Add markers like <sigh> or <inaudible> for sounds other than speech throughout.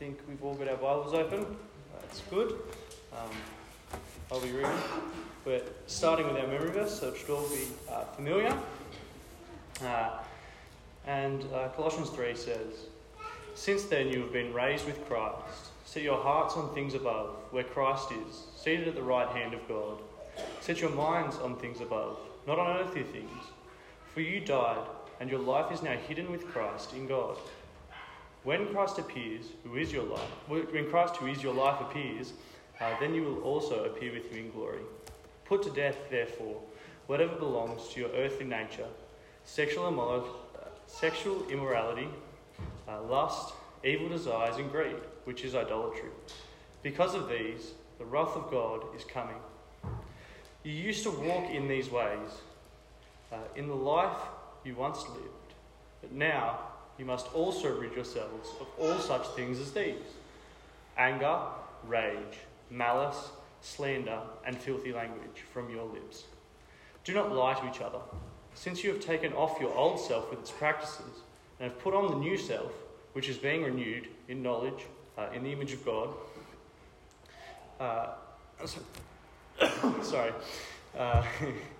think we've all got our Bibles open. That's good. Um, I'll be reading. We're starting with our memory verse, so it should all be uh, familiar. Uh, and uh, Colossians 3 says, Since then you have been raised with Christ. Set your hearts on things above, where Christ is, seated at the right hand of God. Set your minds on things above, not on earthly things. For you died, and your life is now hidden with Christ in God. When Christ appears, who is your life, when Christ, who is your life, appears, uh, then you will also appear with him in glory. Put to death, therefore, whatever belongs to your earthly nature sexual, sexual immorality, uh, lust, evil desires, and greed, which is idolatry. Because of these, the wrath of God is coming. You used to walk in these ways, uh, in the life you once lived, but now you must also rid yourselves of all such things as these anger, rage, malice, slander, and filthy language from your lips. Do not lie to each other, since you have taken off your old self with its practices and have put on the new self, which is being renewed in knowledge, uh, in the image of God. Uh, <coughs> <coughs> sorry. Uh, <laughs>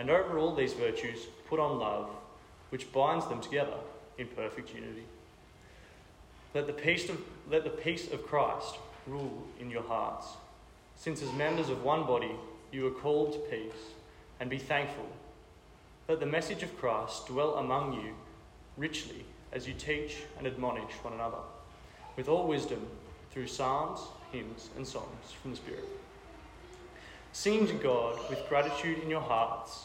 And over all these virtues, put on love, which binds them together in perfect unity. Let the peace of, let the peace of Christ rule in your hearts, since as members of one body you are called to peace, and be thankful. Let the message of Christ dwell among you richly as you teach and admonish one another, with all wisdom through psalms, hymns, and songs from the Spirit. Singing to God with gratitude in your hearts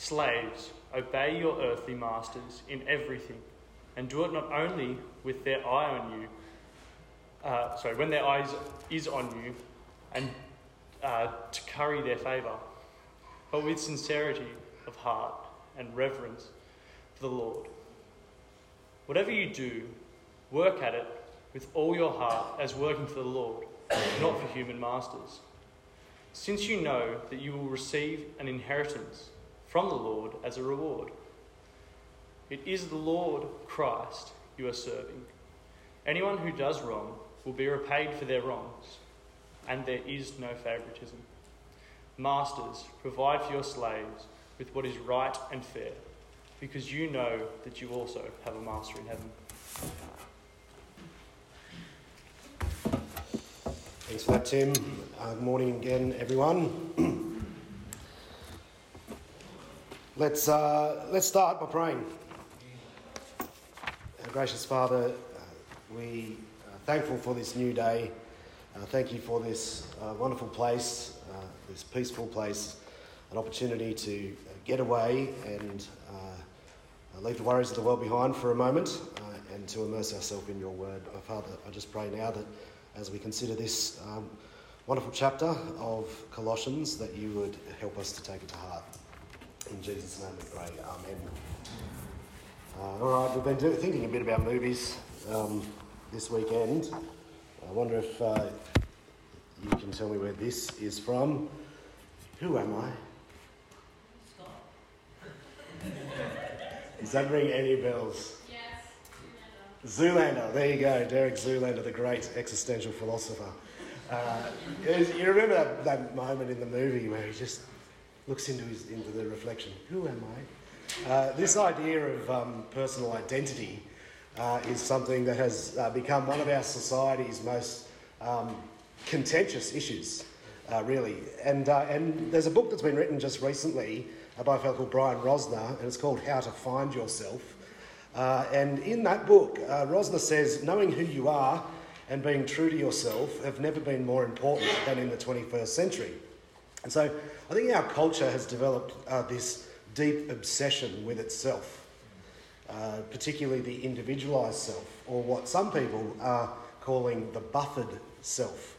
Slaves, obey your earthly masters in everything, and do it not only with their eye on you, uh, sorry, when their eyes is on you, and uh, to curry their favour, but with sincerity of heart and reverence for the Lord. Whatever you do, work at it with all your heart as working for the Lord, not for human masters. Since you know that you will receive an inheritance from the Lord as a reward. It is the Lord Christ you are serving. Anyone who does wrong will be repaid for their wrongs, and there is no favouritism. Masters, provide for your slaves with what is right and fair, because you know that you also have a master in heaven. Thanks for that, Tim. Uh, good morning again, everyone. <clears throat> Let's, uh, let's start by praying. Our gracious Father, uh, we are thankful for this new day. Uh, thank you for this uh, wonderful place, uh, this peaceful place, an opportunity to uh, get away and leave the worries of the world behind for a moment and to immerse ourselves in your word. Father, I just pray now that as we consider this um, wonderful chapter of Colossians, that you would help us to take it to heart. In Jesus' name we pray. Amen. Uh, all right, we've been do- thinking a bit about movies um, this weekend. I wonder if uh, you can tell me where this is from. Who am I? Scott. Does that ring any bells? Yes. Zoolander. Zoolander. There you go, Derek Zoolander, the great existential philosopher. Uh, you remember that, that moment in the movie where he just looks into, his, into the reflection who am I? Uh, this idea of um, personal identity uh, is something that has uh, become one of our society's most um, contentious issues, uh, really. And, uh, and there's a book that's been written just recently by a fellow called Brian Rosner, and it's called How to Find Yourself. Uh, and in that book, uh, Rosner says, knowing who you are and being true to yourself have never been more important than in the 21st century. And so I think our culture has developed uh, this deep obsession with itself, uh, particularly the individualised self, or what some people are calling the buffered self.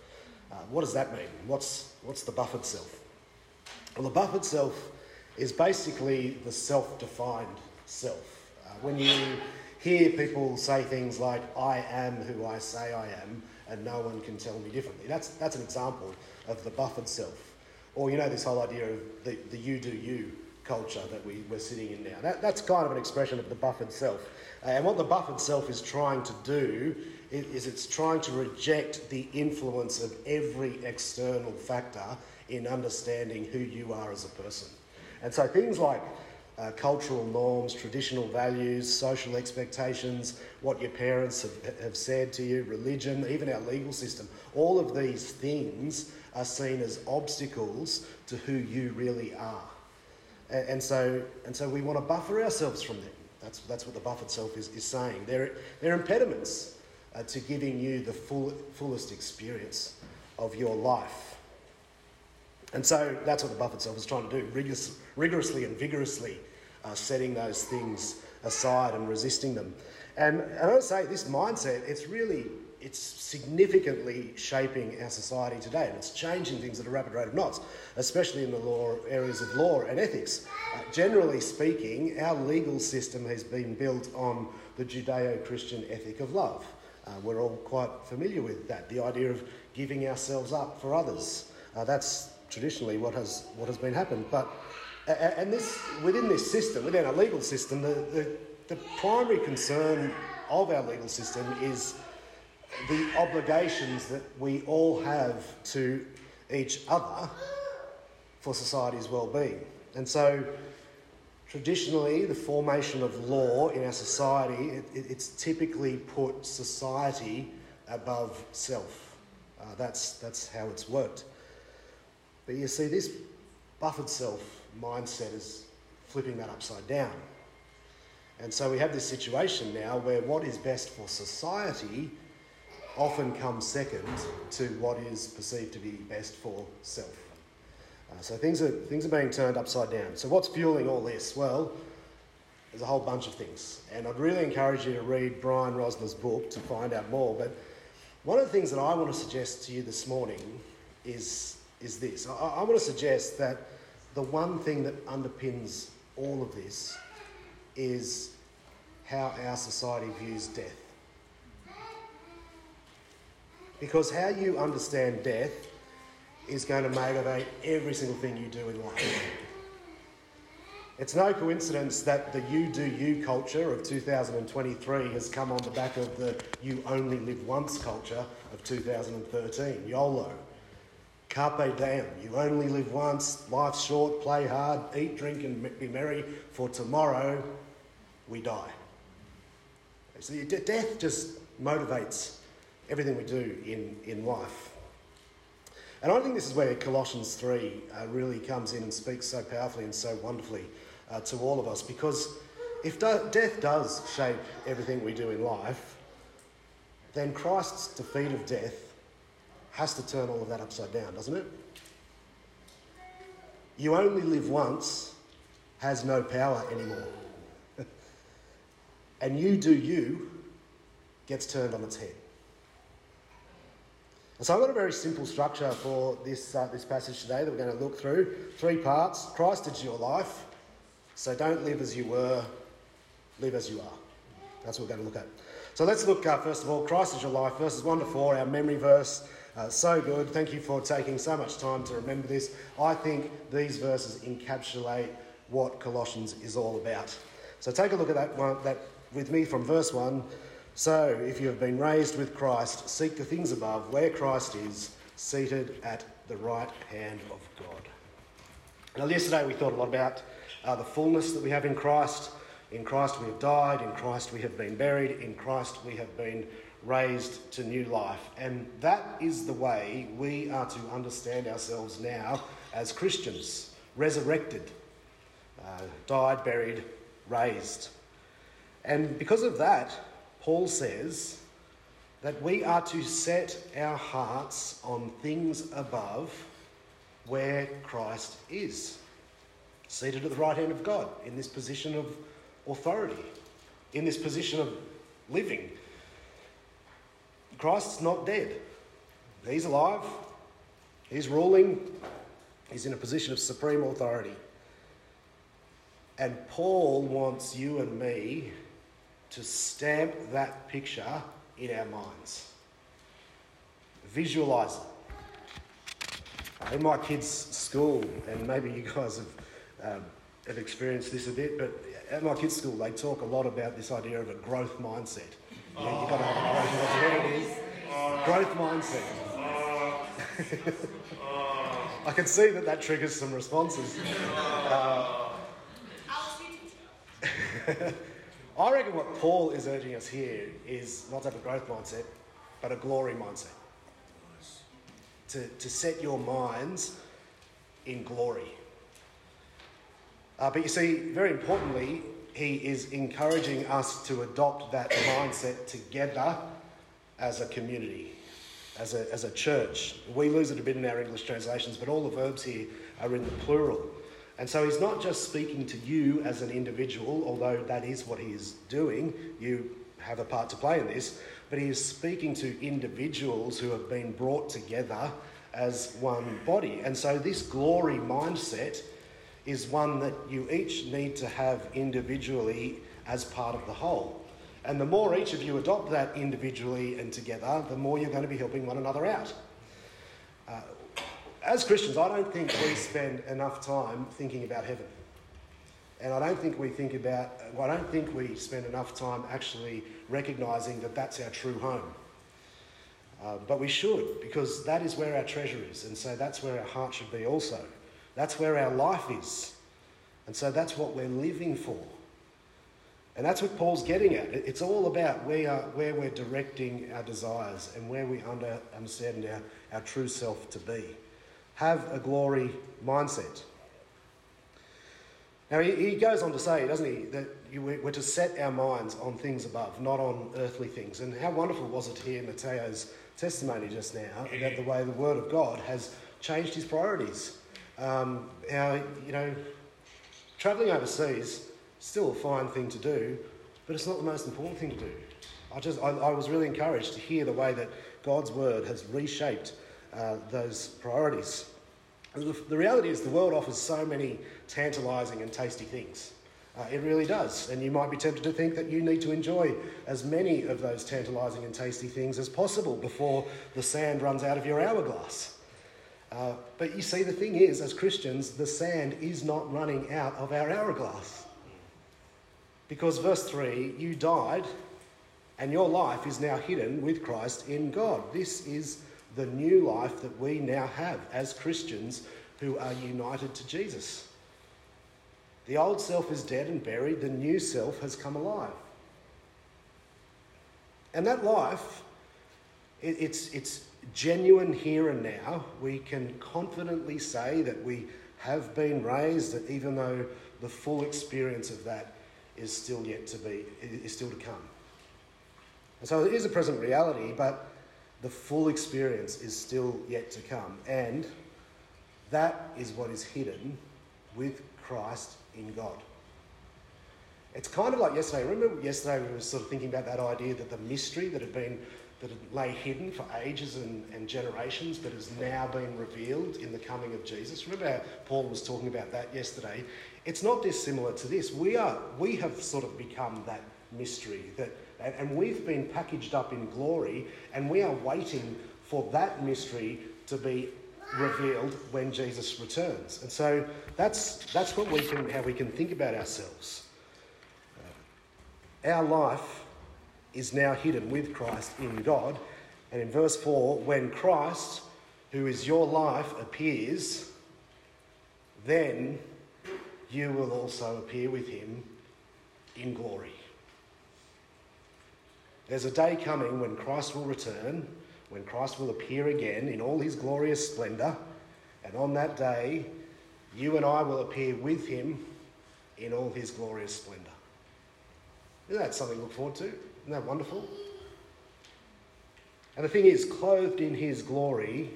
Uh, what does that mean? What's, what's the buffered self? Well, the buffered self is basically the self defined self. Uh, when you hear people say things like, I am who I say I am, and no one can tell me differently, that's, that's an example of the buffered self. Or, you know, this whole idea of the, the you do you culture that we, we're sitting in now. That, that's kind of an expression of the buffered self. Uh, and what the buffered self is trying to do is, is it's trying to reject the influence of every external factor in understanding who you are as a person. And so things like uh, cultural norms, traditional values, social expectations, what your parents have, have said to you, religion, even our legal system, all of these things are seen as obstacles to who you really are. And, and so, and so we want to buffer ourselves from them. That's, that's what the buffered self is, is saying. They're, they're impediments uh, to giving you the full, fullest experience of your life. And so that's what the buffered self is trying to do, rigorous, rigorously and vigorously uh, setting those things aside and resisting them. And, and I to say this mindset, it's really it's significantly shaping our society today and it's changing things at a rapid rate of knots, especially in the law areas of law and ethics. Uh, generally speaking, our legal system has been built on the Judeo Christian ethic of love. Uh, we're all quite familiar with that, the idea of giving ourselves up for others. Uh, that's traditionally what has, what has been happened. But, and this, within this system, within our legal system, the, the, the primary concern of our legal system is the obligations that we all have to each other for society's well-being. And so, traditionally, the formation of law in our society, it, it's typically put society above self. Uh, that's, that's how it's worked. But you see, this buffered self mindset is flipping that upside down. And so we have this situation now where what is best for society often comes second to what is perceived to be best for self. Uh, so things are, things are being turned upside down. So, what's fueling all this? Well, there's a whole bunch of things. And I'd really encourage you to read Brian Rosner's book to find out more. But one of the things that I want to suggest to you this morning is, is this I, I want to suggest that the one thing that underpins all of this is how our society views death. Because how you understand death is going to motivate every single thing you do in life. It's no coincidence that the you do you culture of 2023 has come on the back of the you only live once culture of 2013, YOLO. Carpe diem, you only live once, life's short, play hard, eat, drink, and be merry, for tomorrow we die. So death just motivates everything we do in, in life. And I think this is where Colossians 3 uh, really comes in and speaks so powerfully and so wonderfully uh, to all of us because if do- death does shape everything we do in life, then Christ's defeat of death has to turn all of that upside down, doesn't it? You only live once has no power anymore. <laughs> and you do you gets turned on its head. So I've got a very simple structure for this, uh, this passage today that we're going to look through. Three parts. Christ is your life. So don't live as you were, live as you are. That's what we're going to look at. So let's look, uh, first of all, Christ is your life, verses 1 to 4, our memory verse. Uh, so good. Thank you for taking so much time to remember this. I think these verses encapsulate what Colossians is all about. So take a look at that one, that with me from verse 1. So, if you have been raised with Christ, seek the things above, where Christ is, seated at the right hand of God. Now, yesterday we thought a lot about uh, the fullness that we have in Christ. In Christ we have died, in Christ we have been buried, in Christ we have been raised to new life. And that is the way we are to understand ourselves now as Christians resurrected, uh, died, buried, raised. And because of that, Paul says that we are to set our hearts on things above where Christ is, seated at the right hand of God in this position of authority, in this position of living. Christ's not dead, he's alive, he's ruling, he's in a position of supreme authority. And Paul wants you and me to stamp that picture in our minds. Visualize it. In my kids' school, and maybe you guys have, um, have experienced this a bit, but at my kids' school, they talk a lot about this idea of a growth mindset. Know, you've got to have a growth, it is. Growth mindset. <laughs> I can see that that triggers some responses. Uh, <laughs> I reckon what Paul is urging us here is not to have a growth mindset, but a glory mindset. To, to set your minds in glory. Uh, but you see, very importantly, he is encouraging us to adopt that mindset together as a community, as a, as a church. We lose it a bit in our English translations, but all the verbs here are in the plural. And so he's not just speaking to you as an individual, although that is what he is doing. You have a part to play in this, but he is speaking to individuals who have been brought together as one body. And so this glory mindset is one that you each need to have individually as part of the whole. And the more each of you adopt that individually and together, the more you're going to be helping one another out. Uh, as Christians, I don't think we spend enough time thinking about heaven. And I don't think we think about, well, I don't think we spend enough time actually recognizing that that's our true home. Uh, but we should, because that is where our treasure is. And so that's where our heart should be also. That's where our life is. And so that's what we're living for. And that's what Paul's getting at. It's all about where, where we're directing our desires and where we under, understand our, our true self to be have a glory mindset. Now, he, goes on to say, doesn't he, that we're to set our minds on things above, not on earthly things. And how wonderful was it to hear Mateo's testimony just now about the way the Word of God has changed his priorities. Um, how, you know, travelling overseas, still a fine thing to do, but it's not the most important thing to do. I just, I, I was really encouraged to hear the way that God's Word has reshaped uh, those priorities. The, the reality is, the world offers so many tantalising and tasty things. Uh, it really does. And you might be tempted to think that you need to enjoy as many of those tantalising and tasty things as possible before the sand runs out of your hourglass. Uh, but you see, the thing is, as Christians, the sand is not running out of our hourglass. Because, verse 3, you died, and your life is now hidden with Christ in God. This is the new life that we now have as Christians who are united to Jesus. The old self is dead and buried, the new self has come alive. And that life, it, it's, it's genuine here and now. We can confidently say that we have been raised, that even though the full experience of that is still yet to be, is still to come. And so it is a present reality, but the full experience is still yet to come. And that is what is hidden with Christ in God. It's kind of like yesterday. Remember yesterday we were sort of thinking about that idea that the mystery that had been that had lay hidden for ages and, and generations, but has now been revealed in the coming of Jesus. Remember how Paul was talking about that yesterday? It's not dissimilar to this. We are we have sort of become that mystery that and, and we've been packaged up in glory, and we are waiting for that mystery to be revealed when Jesus returns. And so that's, that's what we can, how we can think about ourselves. Uh, our life is now hidden with Christ in God. And in verse 4, when Christ, who is your life, appears, then you will also appear with him in glory. There's a day coming when Christ will return, when Christ will appear again in all his glorious splendour, and on that day, you and I will appear with him in all his glorious splendour. Isn't that something to look forward to? Isn't that wonderful? And the thing is, clothed in his glory,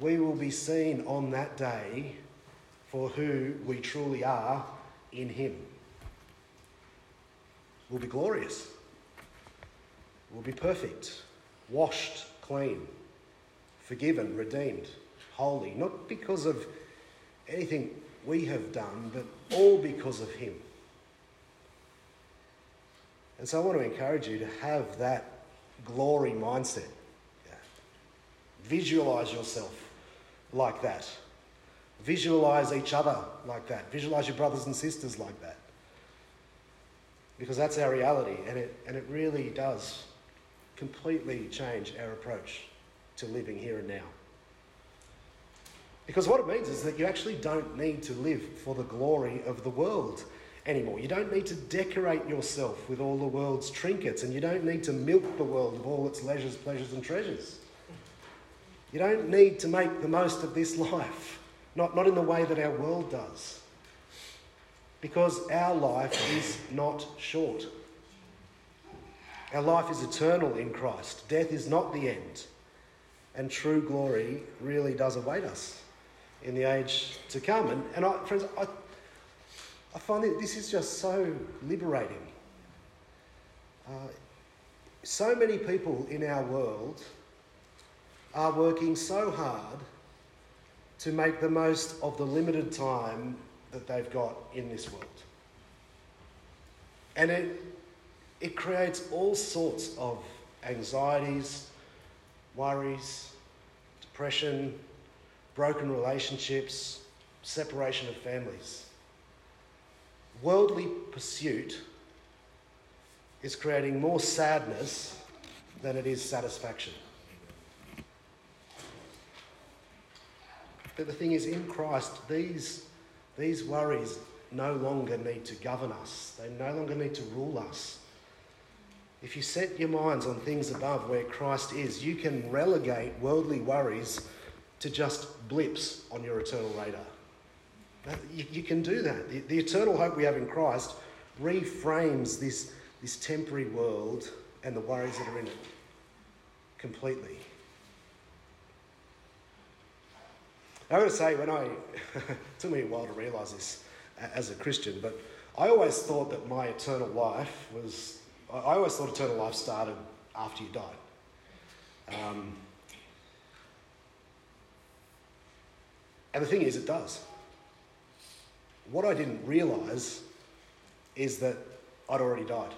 we will be seen on that day for who we truly are in him. We'll be glorious. We'll be perfect, washed clean, forgiven, redeemed, holy, not because of anything we have done, but all because of him. And so I want to encourage you to have that glory mindset. Yeah. Visualize yourself like that. Visualize each other like that. Visualize your brothers and sisters like that. Because that's our reality, and it, and it really does completely change our approach to living here and now. Because what it means is that you actually don't need to live for the glory of the world anymore. You don't need to decorate yourself with all the world's trinkets, and you don't need to milk the world of all its leisures, pleasures, and treasures. You don't need to make the most of this <laughs> life, not, not in the way that our world does. Because our life is not short. Our life is eternal in Christ. Death is not the end. And true glory really does await us in the age to come. And, and I, friends, I, I find that this is just so liberating. Uh, so many people in our world are working so hard to make the most of the limited time that they've got in this world. And it, it creates all sorts of anxieties, worries, depression, broken relationships, separation of families. Worldly pursuit is creating more sadness than it is satisfaction. But the thing is, in Christ, these, these worries no longer need to govern us, they no longer need to rule us. If you set your minds on things above where Christ is, you can relegate worldly worries to just blips on your eternal radar. You, can do that. The, eternal hope we have in Christ reframes this, this temporary world and the worries that are in it completely. I got to say, when I, <laughs> took me a while to realise this as a Christian, but I always thought that my eternal life was, I always thought eternal life started after you died. Um, And the thing is, it does. What I didn't realise is that I'd already died.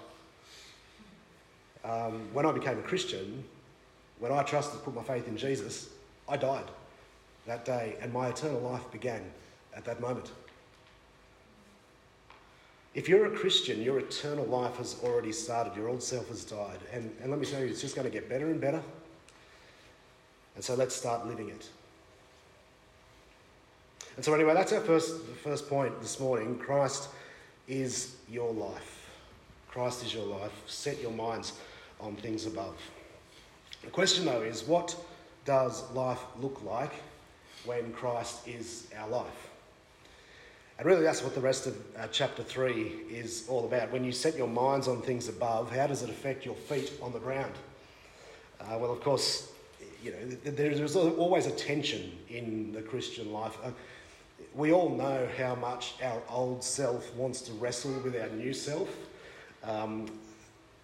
Um, when I became a Christian, when I trusted, to put my faith in Jesus, I died that day, and my eternal life began at that moment. If you're a Christian, your eternal life has already started. Your old self has died. And, and let me tell you, it's just going to get better and better. And so let's start living it. And so, anyway, that's our first, first point this morning. Christ is your life. Christ is your life. Set your minds on things above. The question, though, is what does life look like when Christ is our life? And really, that's what the rest of uh, chapter 3 is all about. When you set your minds on things above, how does it affect your feet on the ground? Uh, well, of course, you know, there's always a tension in the Christian life. Uh, we all know how much our old self wants to wrestle with our new self. Um,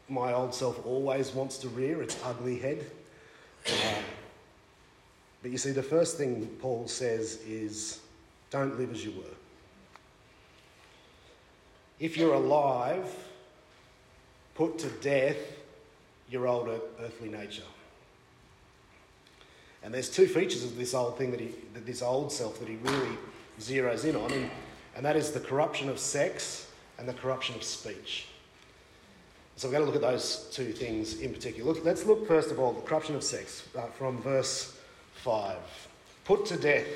my old self always wants to rear its ugly head. Uh, but you see, the first thing Paul says is don't live as you were. If you're alive, put to death your old earthly nature. And there's two features of this old thing that he, this old self that he really zeroes in on, and, and that is the corruption of sex and the corruption of speech. So we're going to look at those two things in particular. Look, let's look first of all the corruption of sex uh, from verse 5. Put to death,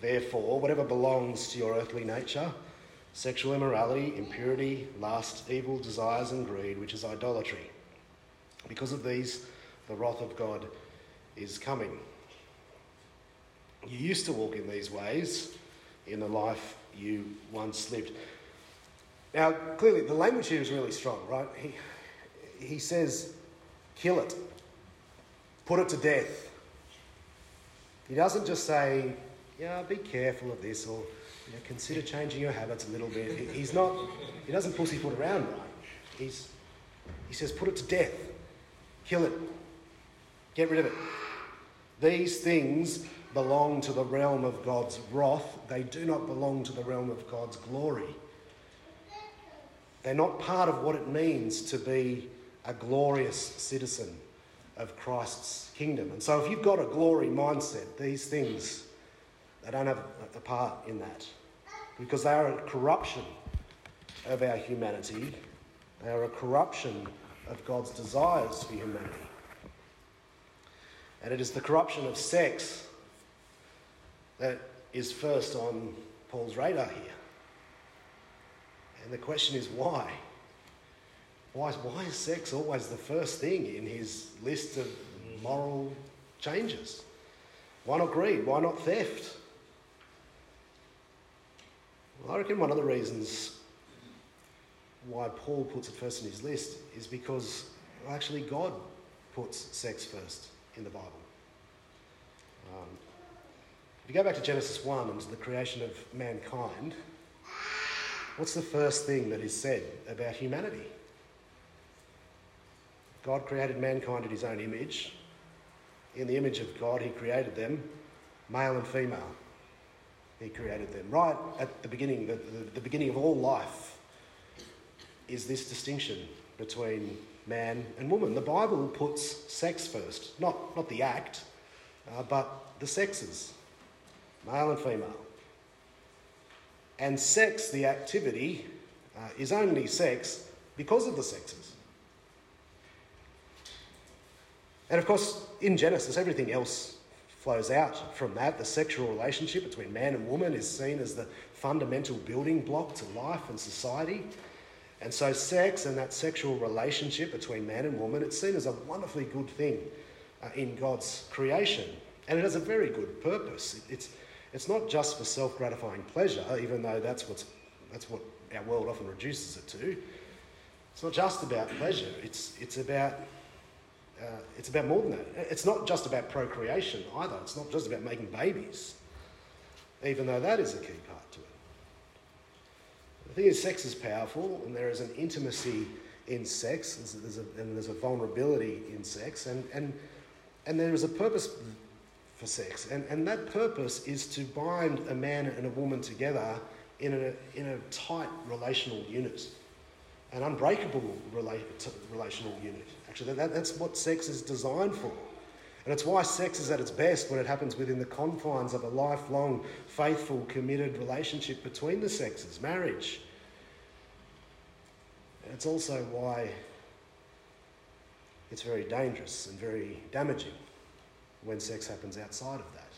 therefore, whatever belongs to your earthly nature sexual immorality, impurity, lust, evil desires, and greed, which is idolatry. Because of these, the wrath of God is coming. You used to walk in these ways in the life you once lived. Now, clearly, the language here is really strong, right? He, he says, kill it, put it to death. He doesn't just say, yeah, be careful of this or you know, consider changing your habits a little bit. He's not, he doesn't pussyfoot around, right? He's, he says, put it to death, kill it, get rid of it. These things belong to the realm of God's wrath, they do not belong to the realm of God's glory. They're not part of what it means to be a glorious citizen of Christ's kingdom. And so, if you've got a glory mindset, these things, they don't have a part in that because they are a corruption of our humanity, they are a corruption of God's desires for humanity. And it is the corruption of sex that is first on Paul's radar here. And the question is why? Why, why is sex always the first thing in his list of moral changes? Why not greed? Why not theft? Well, I reckon one of the reasons why Paul puts it first in his list is because actually God puts sex first in the Bible. Um, if you go back to Genesis 1 and to the creation of mankind, what's the first thing that is said about humanity? God created mankind in his own image. In the image of God, he created them, male and female. He created them. Right at the beginning, the, the, the beginning of all life, is this distinction between man and woman. The Bible puts sex first, not, not the act, uh, but the sexes, male and female. And sex, the activity, uh, is only sex because of the sexes. And of course, in Genesis, everything else flows out from that. The sexual relationship between man and woman is seen as the fundamental building block to life and society. And so, sex and that sexual relationship between man and woman, it's seen as a wonderfully good thing uh, in God's creation. And it has a very good purpose. It, it's, it's not just for self gratifying pleasure, even though that's, what's, that's what our world often reduces it to. It's not just about pleasure, it's, it's about uh, it's about more than that. It's not just about procreation either. It's not just about making babies, even though that is a key part to it. The thing is, sex is powerful, and there is an intimacy in sex, there's a, and there's a vulnerability in sex, and, and, and there is a purpose for sex. And, and that purpose is to bind a man and a woman together in a, in a tight relational unit, an unbreakable rela- relational unit. Actually, that, that's what sex is designed for. And it's why sex is at its best when it happens within the confines of a lifelong, faithful, committed relationship between the sexes, marriage. And it's also why it's very dangerous and very damaging when sex happens outside of that.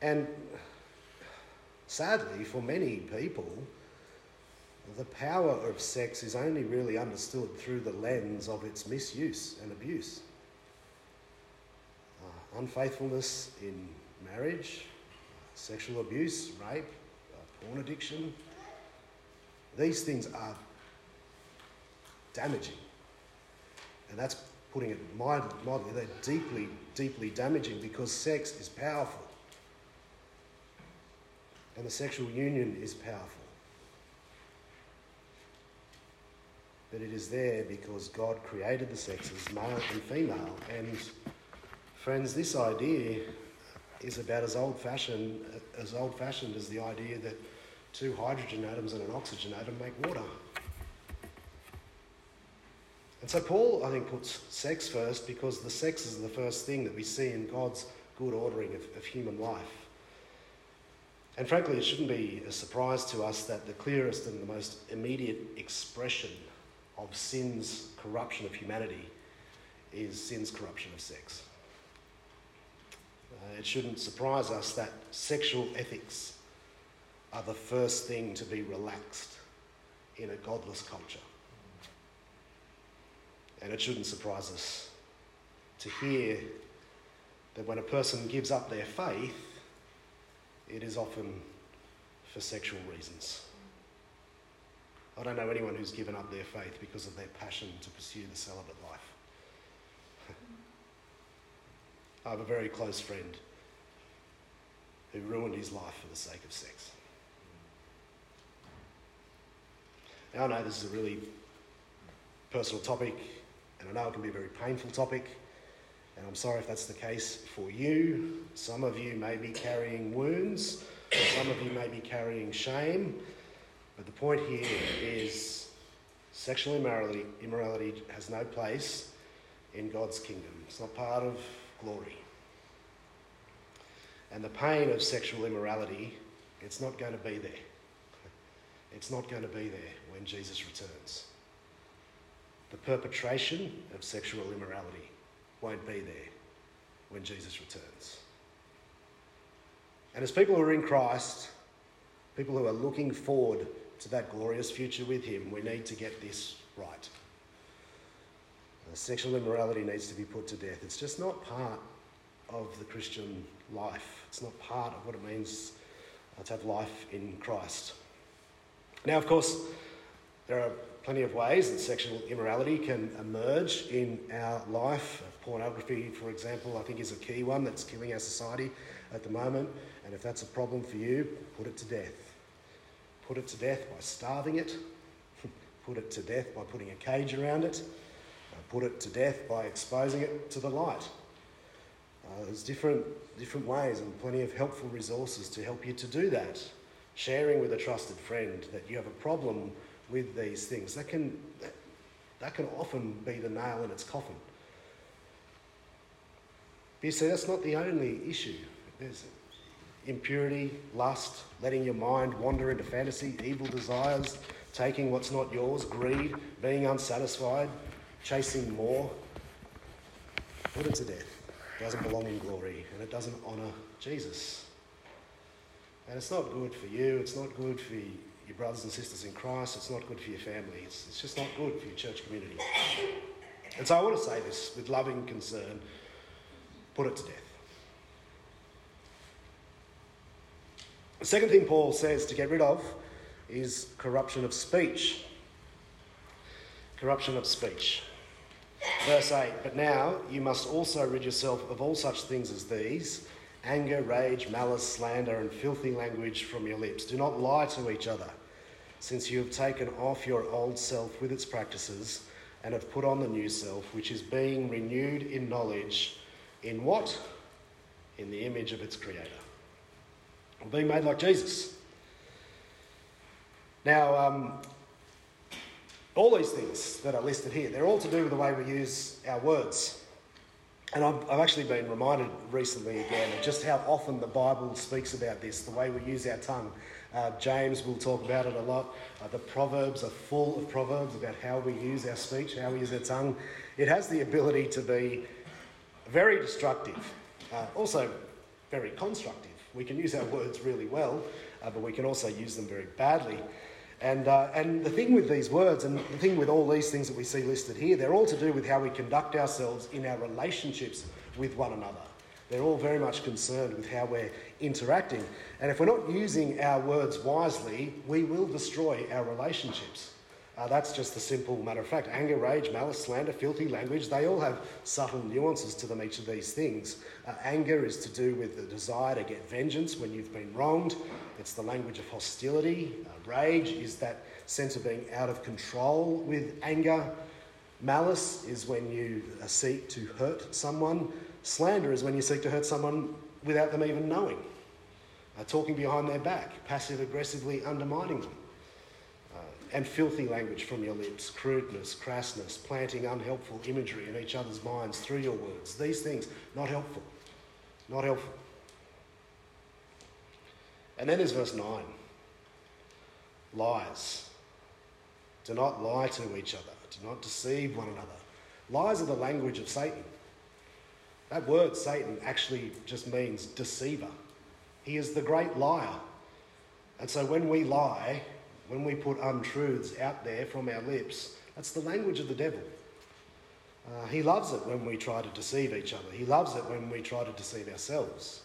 And sadly, for many people, the power of sex is only really understood through the lens of its misuse and abuse. Uh, unfaithfulness in marriage, sexual abuse, rape, uh, porn addiction. These things are damaging. And that's putting it mildly. They're deeply, deeply damaging because sex is powerful. And the sexual union is powerful. But it is there because God created the sexes, male and female. And friends, this idea is about as old-fashioned as old-fashioned as the idea that two hydrogen atoms and an oxygen atom make water. And so Paul, I think, puts sex first because the sex is the first thing that we see in God's good ordering of, of human life. And frankly, it shouldn't be a surprise to us that the clearest and the most immediate expression of sin's corruption of humanity is sin's corruption of sex. Uh, it shouldn't surprise us that sexual ethics are the first thing to be relaxed in a godless culture. And it shouldn't surprise us to hear that when a person gives up their faith, it is often for sexual reasons. I don't know anyone who's given up their faith because of their passion to pursue the celibate life. <laughs> I have a very close friend who ruined his life for the sake of sex. Now, I know this is a really personal topic, and I know it can be a very painful topic, and I'm sorry if that's the case for you. Some of you may be carrying wounds, some of you may be carrying shame, but the point here is sexual immorality, immorality has no place in God's kingdom. It's not part of glory. And the pain of sexual immorality, it's not going to be there. It's not going to be there when Jesus returns. The perpetration of sexual immorality won't be there when Jesus returns. And as people who are in Christ, people who are looking forward to that glorious future with Him, we need to get this right. Uh, sexual immorality needs to be put to death. It's just not part of the Christian life, it's not part of what it means uh, to have life in Christ. Now, of course, there are plenty of ways that sexual immorality can emerge in our life. Pornography, for example, I think is a key one that's killing our society at the moment. And if that's a problem for you, put it to death. Put it to death by starving it. <laughs> put it to death by putting a cage around it. Uh, put it to death by exposing it to the light. Uh, there's different, different ways and plenty of helpful resources to help you to do that. Sharing with a trusted friend that you have a problem with these things. That can, that, that can often be the nail in its coffin. But you see, that's not the only issue. There's impurity, lust, letting your mind wander into fantasy, evil desires, taking what's not yours, greed, being unsatisfied, chasing more. Put it to death. It doesn't belong in glory and it doesn't honour Jesus. And it's not good for you, it's not good for your brothers and sisters in Christ, it's not good for your family, it's, it's just not good for your church community. And so I want to say this with loving concern put it to death. The second thing Paul says to get rid of is corruption of speech. Corruption of speech. Verse 8 But now you must also rid yourself of all such things as these anger, rage, malice, slander, and filthy language from your lips. Do not lie to each other, since you have taken off your old self with its practices and have put on the new self, which is being renewed in knowledge. In what? In the image of its creator. Being made like Jesus. Now, um, all these things that are listed here, they're all to do with the way we use our words. And I've, I've, actually been reminded recently again of just how often the Bible speaks about this, the way we use our tongue. Uh, James will talk about it a lot. Uh, the Proverbs are full of proverbs about how we use our speech, how we use our tongue. It has the ability to be very destructive, uh, also very constructive. We can use our words really well, uh, but we can also use them very badly. And, uh, and the thing with these words, and the thing with all these things that we see listed here, they're all to do with how we conduct ourselves in our relationships with one another. They're all very much concerned with how we're interacting. And if we're not using our words wisely, we will destroy our relationships. Uh, that's just the simple matter of fact. Anger, rage, malice, slander, filthy language, they all have subtle nuances to them, each of these things. Uh, anger is to do with the desire to get vengeance when you've been wronged, it's the language of hostility. Uh, rage is that sense of being out of control with anger. Malice is when you seek to hurt someone. Slander is when you seek to hurt someone without them even knowing. Talking behind their back, passive aggressively undermining them and filthy language from your lips, crudeness, crassness, planting unhelpful imagery in each other's minds through your words. These things, not helpful. Not helpful. And then there's verse 9 lies. Do not lie to each other, do not deceive one another. Lies are the language of Satan. That word, Satan, actually just means deceiver. He is the great liar. And so when we lie, when we put untruths out there from our lips, that's the language of the devil. Uh, he loves it when we try to deceive each other. He loves it when we try to deceive ourselves.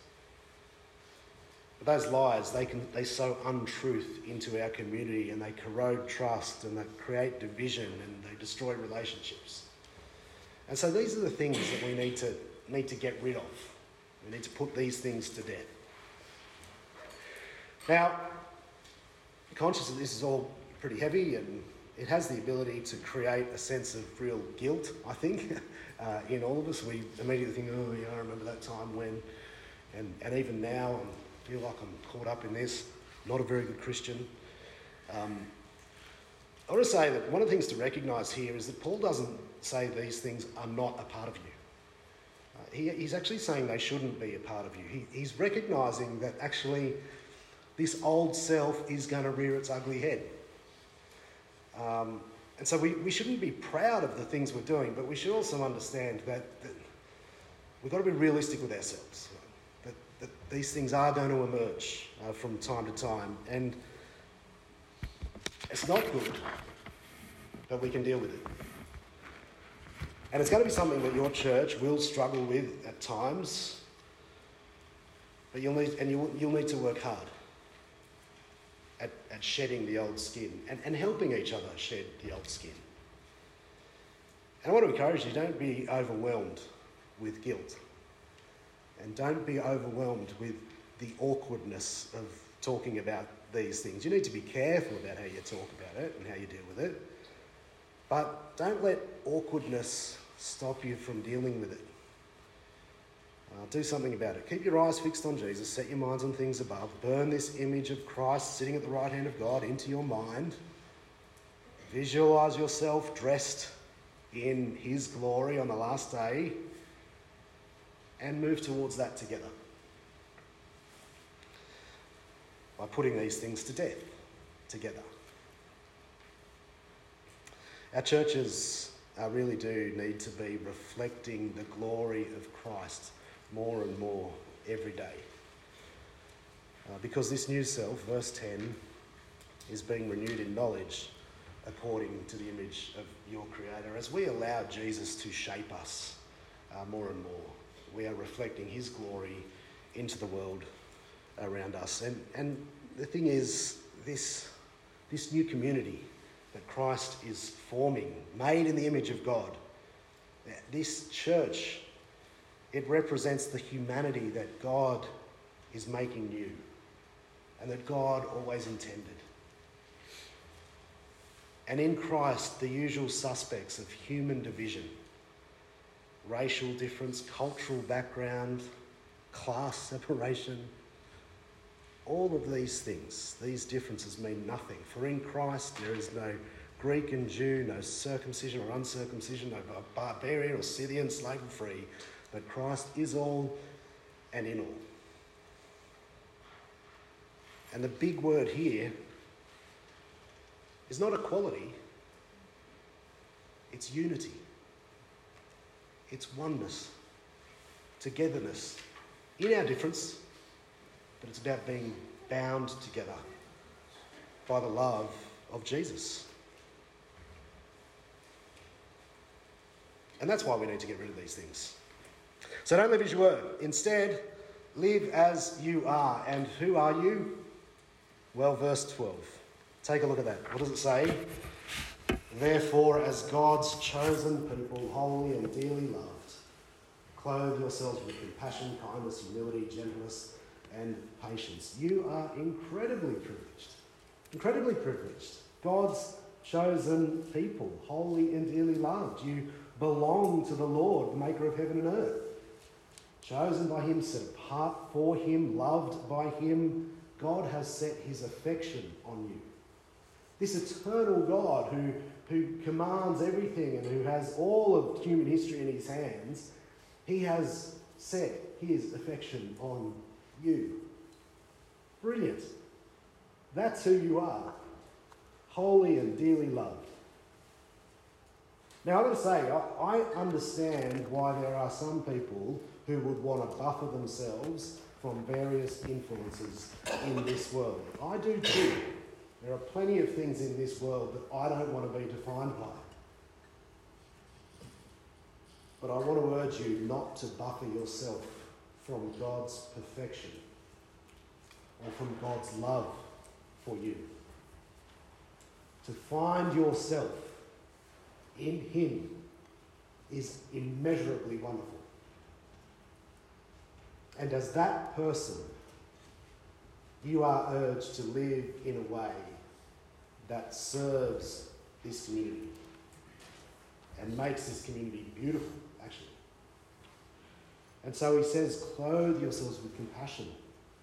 But those lies, they, can, they sow untruth into our community and they corrode trust and they create division and they destroy relationships. And so these are the things that we need to, need to get rid of. We need to put these things to death. Now, conscious that this is all pretty heavy and it has the ability to create a sense of real guilt, I think, <laughs> uh, in all of us. We immediately think, oh, yeah, I remember that time when, and, and even now, I feel like I'm caught up in this, not a very good Christian. Um, I want to say that one of the things to recognise here is that Paul doesn't say these things are not a part of you. Uh, he, he's actually saying they shouldn't be a part of you. He, he's recognising that actually this old self is going to rear its ugly head. Um, and so we, we shouldn't be proud of the things we're doing, but we should also understand that, that we've got to be realistic with ourselves. That, that these things are going to emerge uh, from time to time. And it's not good, but we can deal with it. And it's going to be something that your church will struggle with at times, but you'll need, and you'll, you'll need to work hard at, at shedding the old skin and, and helping each other shed the old skin. And I want to encourage you don't be overwhelmed with guilt. And don't be overwhelmed with the awkwardness of talking about these things. You need to be careful about how you talk about it and how you deal with it. But don't let awkwardness stop you from dealing with it. Uh, do something about it. Keep your eyes fixed on Jesus. Set your minds on things above. Burn this image of Christ sitting at the right hand of God into your mind. Visualize yourself dressed in His glory on the last day and move towards that together by putting these things to death together. Our churches uh, really do need to be reflecting the glory of Christ more and more every day. Uh, because this new self, verse 10, is being renewed in knowledge according to the image of your Creator. As we allow Jesus to shape us uh, more and more, we are reflecting His glory into the world around us. And, and the thing is, this, this new community that Christ is forming, made in the image of God, this church it represents the humanity that God is making new and that God always intended. And in Christ, the usual suspects of human division, racial difference, cultural background, class <laughs> separation, all of these things, these differences mean nothing. For in Christ, there is no Greek and Jew, no circumcision or uncircumcision, no barbarian or Scythian, slave or free but Christ is all and in all. And the big word here is not equality, it's unity, it's oneness, togetherness in our difference, but it's about being bound together by the love of Jesus. And that's why we need to get rid of these things. So don't live as you were. Instead, live as you are. And who are you? Well, verse 12. Take a look at that. What does it say? Therefore, as God's chosen people, holy and dearly loved, clothe yourselves with compassion, kindness, humility, gentleness, and patience. You are incredibly privileged. Incredibly privileged. God's chosen people, holy and dearly loved. You belong to the Lord, the maker of heaven and earth chosen by Him, set apart for Him, loved by Him. God has set His affection on you. This eternal God who, who commands everything and who has all of human history in His hands, He has set His affection on you. Brilliant. That's who you are. Holy and dearly loved. Now, I've got to say, I, I understand why there are some people who would want to buffer themselves from various influences in this world. I do too. There are plenty of things in this world that I don't want to be defined by. But I want to urge you not to buffer yourself from God's perfection or from God's love for you. To find yourself in Him is immeasurably wonderful. And as that person, you are urged to live in a way that serves this community and makes this community beautiful, actually. And so he says, clothe yourselves with compassion.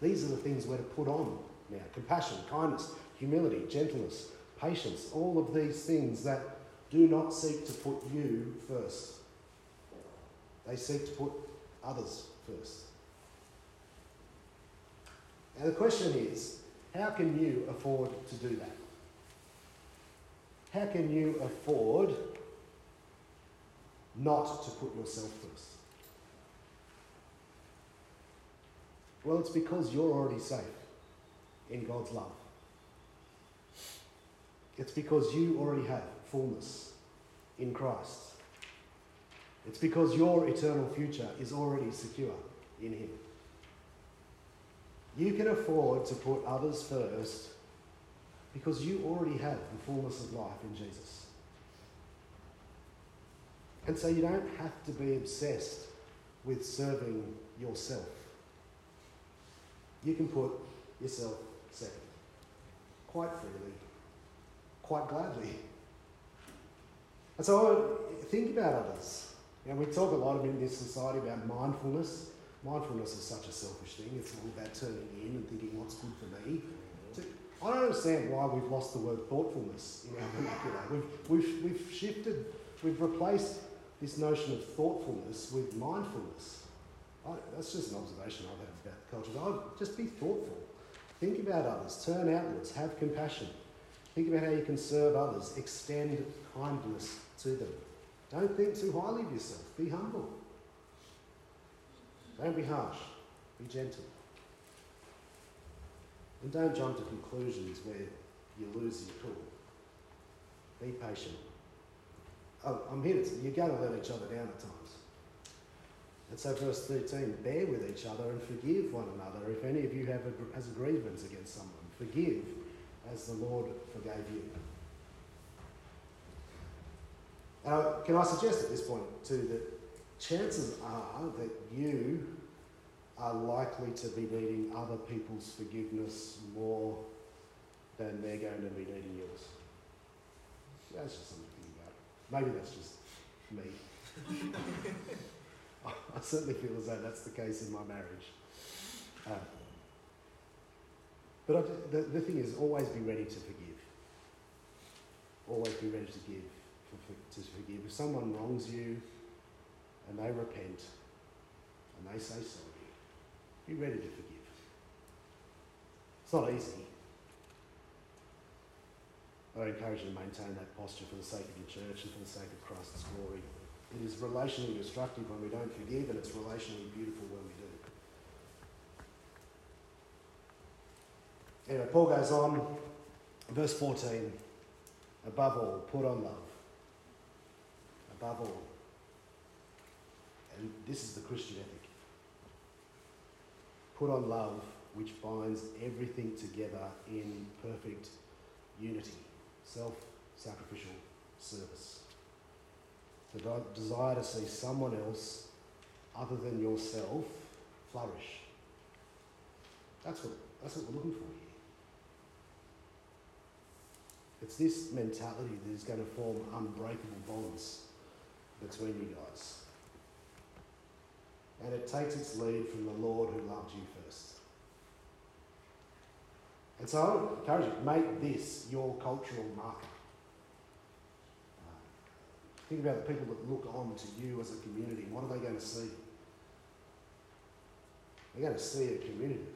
These are the things we're to put on now compassion, kindness, humility, gentleness, patience, all of these things that do not seek to put you first. They seek to put others first. The question is how can you afford to do that? How can you afford not to put yourself first? Well, it's because you're already safe in God's love. It's because you already have fullness in Christ. It's because your eternal future is already secure in Him. You can afford to put others first because you already have the fullness of life in Jesus. And so you don't have to be obsessed with serving yourself. You can put yourself second, quite freely, quite gladly. And so think about others. Now, we talk a lot in this society about mindfulness. Mindfulness is such a selfish thing. It's all about turning in and thinking what's good for me. I don't understand why we've lost the word thoughtfulness in our <laughs> vernacular. We've, we've, we've shifted, we've replaced this notion of thoughtfulness with mindfulness. I, that's just an observation I've had about the culture. Oh, just be thoughtful. Think about others. Turn outwards. Have compassion. Think about how you can serve others. Extend kindness to them. Don't think too highly of yourself. Be humble. Don't be harsh. Be gentle. And don't jump to conclusions where you lose your cool. Be patient. Oh, I'm here you're going to let each other down at times. And so, verse 13, bear with each other and forgive one another. If any of you have a, has a grievance against someone, forgive as the Lord forgave you. Uh, can I suggest at this point, too, that chances are that you are likely to be needing other people's forgiveness more than they're going to be needing yours. That's just something to about. Maybe that's just me. <laughs> I certainly feel as though that's the case in my marriage. Uh, but I, the, the thing is, always be ready to forgive. Always be ready to give, for, for, to forgive. If someone wrongs you and they repent and they say sorry, be ready to forgive. It's not easy. I encourage you to maintain that posture for the sake of your church and for the sake of Christ's glory. It is relationally destructive when we don't forgive, and it's relationally beautiful when we do. Anyway, Paul goes on, verse 14 above all, put on love. Above all. This is the Christian ethic. Put on love, which binds everything together in perfect unity, self sacrificial service. The desire to see someone else other than yourself flourish. That's what, that's what we're looking for here. It's this mentality that is going to form unbreakable bonds between you guys and it takes its lead from the Lord who loved you first. And so I would encourage you, make this your cultural marker. Uh, think about the people that look on to you as a community. What are they going to see? They're going to see a community.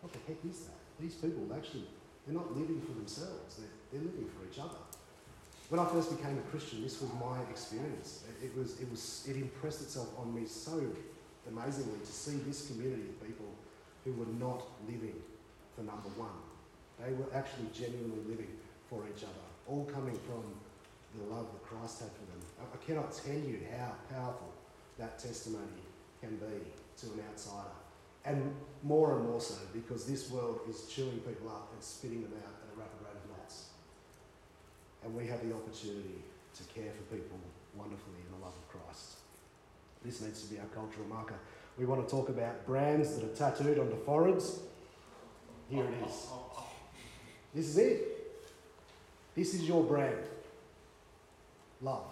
What the heck is that? These people actually, they're not living for themselves, they're, they're living for each other. When I first became a Christian, this was my experience. It, it was, it was, it impressed itself on me so amazingly to see this community of people who were not living for number one. They were actually genuinely living for each other, all coming from the love that Christ had for them. I cannot tell you how powerful that testimony can be to an outsider. And more and more so because this world is chewing people up and spitting them out at a rapid rate of knots. And we have the opportunity to care for people wonderfully in the love of Christ. This needs to be our cultural marker. We want to talk about brands that are tattooed onto foreheads. Here it is. This is it. This is your brand. Love.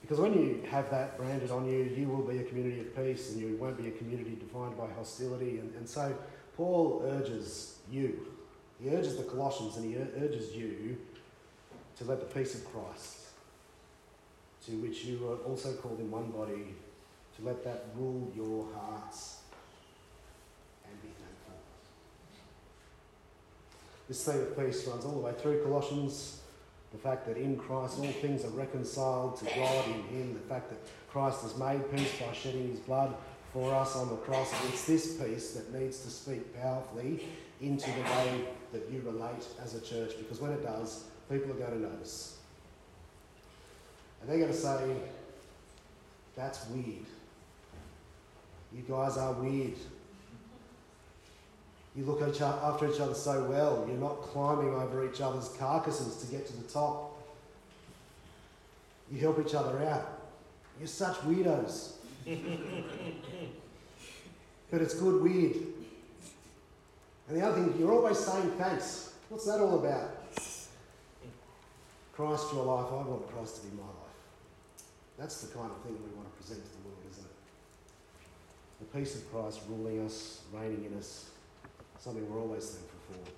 Because when you have that branded on you, you will be a community of peace and you won't be a community defined by hostility. And, and so Paul urges you, he urges the Colossians and he urges you to let the peace of Christ, to which you are also called in one body, to let that rule your hearts and be thankful. This theme of peace runs all the way through Colossians the fact that in Christ all things are reconciled to God in Him, the fact that Christ has made peace by shedding His blood for us on the cross. It's this peace that needs to speak powerfully into the way that you relate as a church, because when it does, people are going to notice. And they're going to say, That's weird. You guys are weird. You look after each other so well. You're not climbing over each other's carcasses to get to the top. You help each other out. You're such weirdos. <laughs> but it's good weird. And the other thing, you're always saying thanks. What's that all about? Christ, your life. I want Christ to be my life. That's the kind of thing we want to present to the world, isn't it? The peace of Christ ruling us, reigning in us, something we're always thankful for.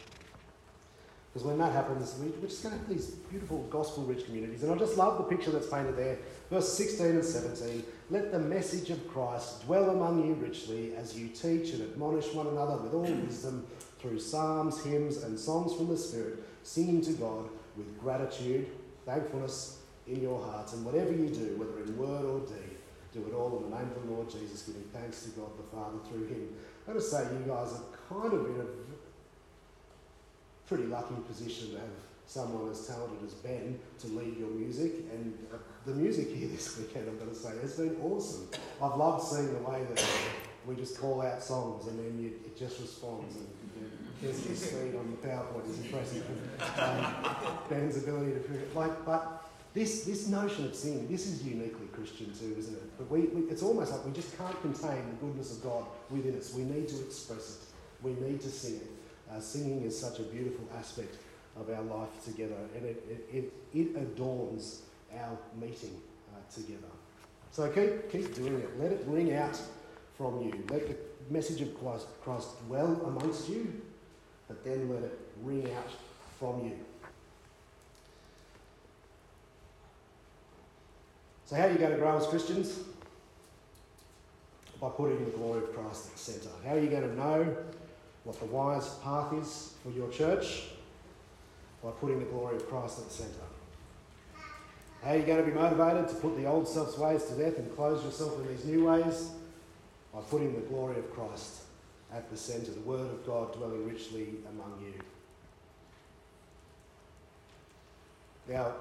Because when that happens, we, are just going to have these beautiful gospel rich communities. And I just love the picture that's painted there. Verse 16 and 17 Let the message of Christ dwell among you richly as you teach and admonish one another with all wisdom through psalms, hymns, and songs from the Spirit, singing to God with gratitude, thankfulness in your hearts. And whatever you do, whether in word or deed, do it all in the name of the Lord Jesus, giving thanks to God the Father through him. I gotta say, you guys are kind of in a pretty lucky position to have someone as talented as Ben to lead your music. And uh, the music here this weekend, I'm to say, has been awesome. I've loved seeing the way that we just call out songs and then you, it just responds. And his, his speed on the PowerPoint is impressive. Um, Ben's ability to like, but this, this notion of singing, this is uniquely Christian too, isn't it? But we, we, it's almost like we just can't contain the goodness of God within us. We need to express it. We need to sing it. Uh, singing is such a beautiful aspect of our life together, and it, it, it, it adorns our meeting uh, together. So keep, keep doing it. Let it ring out from you. Let the message of Christ, Christ dwell amongst you, but then let it ring out from you. So, how are you going to grow as Christians? By putting the glory of Christ at the centre. How are you going to know what the wise path is for your church? By putting the glory of Christ at the centre. How are you going to be motivated to put the old self's ways to death and close yourself in these new ways? By putting the glory of Christ at the centre, the Word of God dwelling richly among you. Now,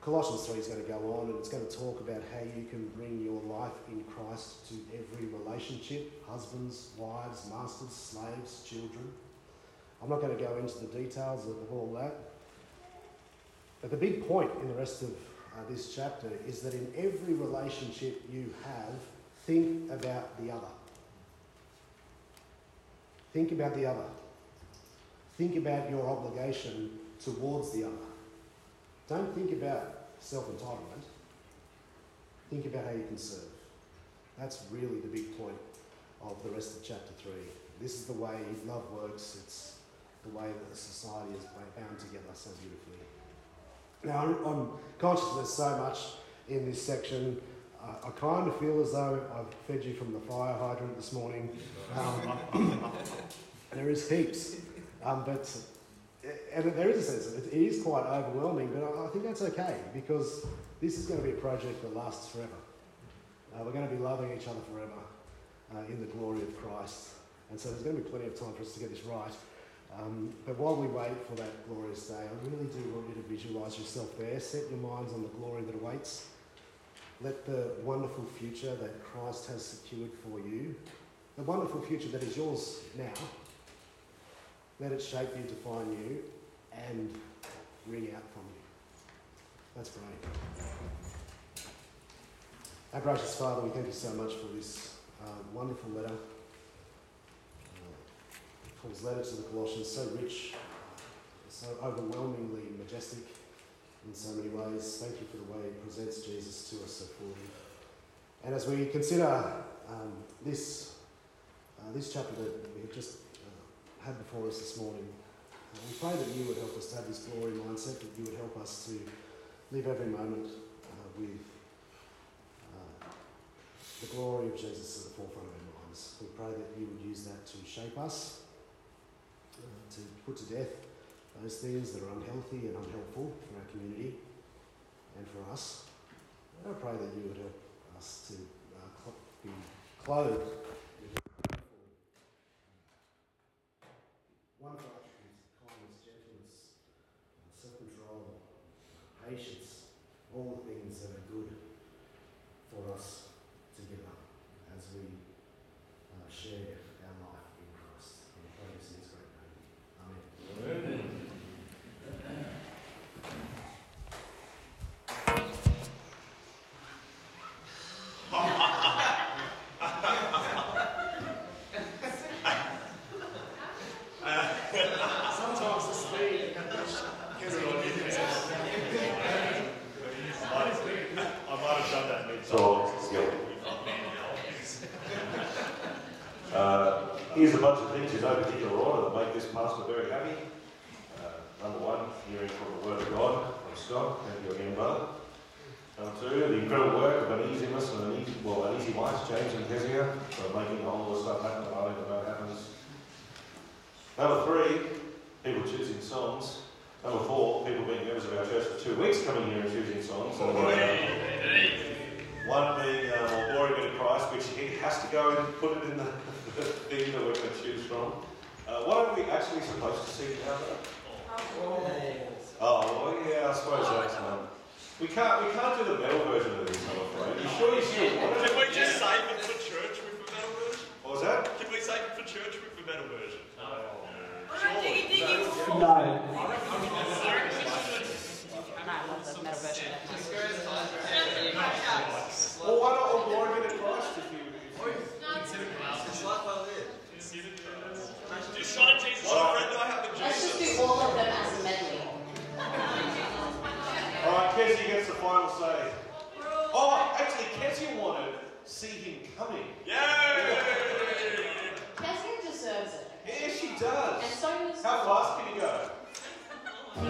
Colossians 3 is going to go on and it's going to talk about how you can bring your life in Christ to every relationship husbands, wives, masters, slaves, children. I'm not going to go into the details of all that. But the big point in the rest of uh, this chapter is that in every relationship you have, think about the other. Think about the other. Think about your obligation towards the other. Don't think about self entitlement. Think about how you can serve. That's really the big point of the rest of chapter 3. This is the way love works, it's the way that the society is bound together so beautifully. Now, I'm, conscious there's so much in this section. Uh, I kind of feel as though I've fed you from the fire hydrant this morning. Um, <laughs> there is heaps, um, but and there is a sense it, it is quite overwhelming, but I, I think that's okay because this is going to be a project that lasts forever. Uh, we're going to be loving each other forever uh, in the glory of Christ. And so there's going to be plenty of time for us to get this right. Um, but while we wait for that glorious day, I really do want you to visualize yourself there. Set your minds on the glory that awaits. Let the wonderful future that Christ has secured for you, the wonderful future that is yours now, let it shape you, define you, and ring out from you. Let's pray. Our gracious Father, we thank you so much for this uh, wonderful letter. Paul's letter to the Colossians, so rich, so overwhelmingly majestic in so many ways. Thank you for the way he presents Jesus to us so fully. And as we consider um, this, uh, this chapter that we have just uh, had before us this morning, uh, we pray that you would help us to have this glory mindset, that you would help us to live every moment uh, with uh, the glory of Jesus at the forefront of our minds. We pray that you would use that to shape us uh, to put to death those things that are unhealthy and unhelpful for our community and for us. And I pray that you would help us to uh, cl- be clothed with wonderful attributes, kindness, gentleness, uh, self-control, patience, all the things that are good for us together as we uh, share our life in Christ. And we pray this in His great name. Amen. Sometimes the speed gives it on you. I might have done that mid So, yeah. Uh, here's a bunch of things in no particular order that make this pastor very happy. Uh, number one, hearing from the Word of God from Scott. Thank you again, brother. Number two, the incredible work of uneasiness and an easy, well, uneasy minds, James and Kezia, for making all this stuff happen that I don't even know happens. Number three, people choosing songs. Number four, people being members of our church for two weeks coming here and choosing songs. And, uh, one being uh, Be to Christ, which he has to go and put it in the, <laughs> the thing that we're going to choose from. Uh, what are we actually supposed to sing now? Oh, well, yeah, I suppose that's one. We can't, we can't do the metal version of this, I'm afraid. You sure you still want it? Can we just save it for church with the metal version? What was that? Can we save it for church with the metal version? Diggy, diggy. No. I love the metal version. Well, why not all Glory Be to Christ if you... If Just shine Jesus, All your right. friend I have the Let's just Jesus. do all of them as a medley. you... All right, Kezia gets final say. Oh, actually, Kezia wanted to See Him Coming. Yay! Kezia deserves it. Yeah, she And does. so does. How fast can you go? She's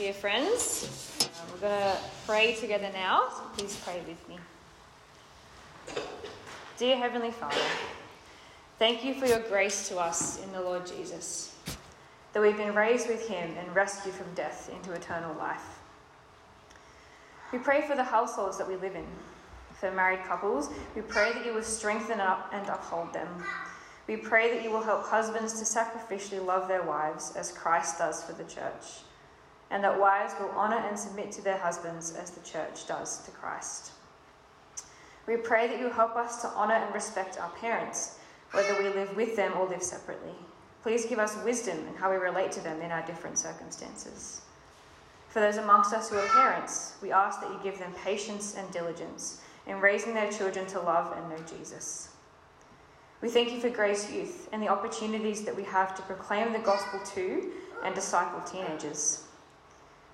dear friends. Um, we're going to pray together now, so please pray with me. Dear Heavenly Father, thank you for your grace to us in the Lord Jesus, that we've been raised with him and rescued from death into eternal life. We pray for the households that we live in. For married couples, we pray that you will strengthen up and uphold them. We pray that you will help husbands to sacrificially love their wives as Christ does for the church, and that wives will honour and submit to their husbands as the church does to Christ. We pray that you help us to honour and respect our parents, whether we live with them or live separately. Please give us wisdom in how we relate to them in our different circumstances. For those amongst us who are parents, we ask that you give them patience and diligence in raising their children to love and know Jesus. We thank you for Grace Youth and the opportunities that we have to proclaim the gospel to and disciple teenagers.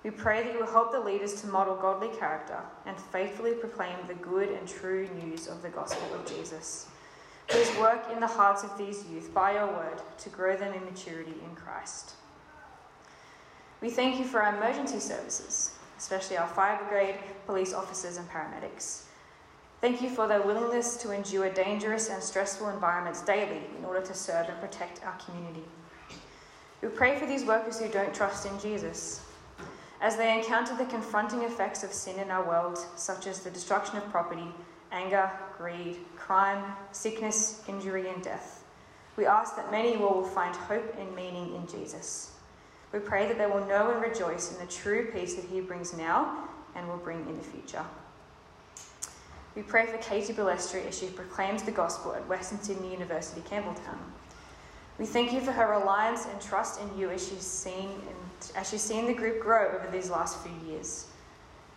We pray that you will help the leaders to model godly character and faithfully proclaim the good and true news of the gospel of Jesus. Please work in the hearts of these youth by your word to grow them in maturity in Christ. We thank you for our emergency services, especially our fire brigade, police officers, and paramedics. Thank you for their willingness to endure dangerous and stressful environments daily in order to serve and protect our community. We pray for these workers who don't trust in Jesus. As they encounter the confronting effects of sin in our world, such as the destruction of property, anger, greed, crime, sickness, injury, and death, we ask that many will find hope and meaning in Jesus. We pray that they will know and rejoice in the true peace that He brings now and will bring in the future. We pray for Katie Billestri as she proclaims the gospel at Western Sydney University, Campbelltown. We thank you for her reliance and trust in you as she's seen as she's seen the group grow over these last few years.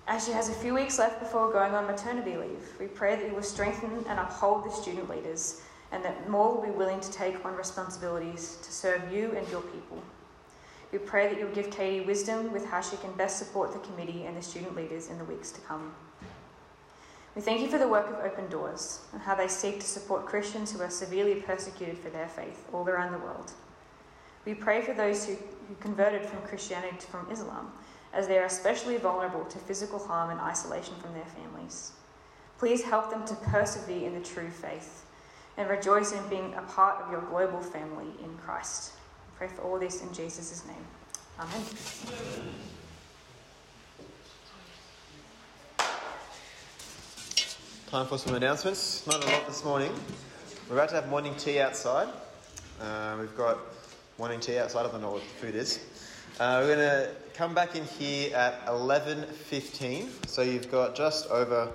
As she has a few weeks left before going on maternity leave, we pray that you will strengthen and uphold the student leaders and that more will be willing to take on responsibilities to serve you and your people. We pray that you'll give Katie wisdom with how she can best support the committee and the student leaders in the weeks to come. We thank you for the work of Open Doors and how they seek to support Christians who are severely persecuted for their faith all around the world. We pray for those who, who converted from Christianity to from Islam, as they are especially vulnerable to physical harm and isolation from their families. Please help them to persevere in the true faith and rejoice in being a part of your global family in Christ. Pray for all this in Jesus' name. Amen. Time for some announcements. Not a lot this morning. We're about to have morning tea outside. Uh, we've got morning tea outside. I don't know what the food is. Uh, we're going to come back in here at 11.15. So you've got just over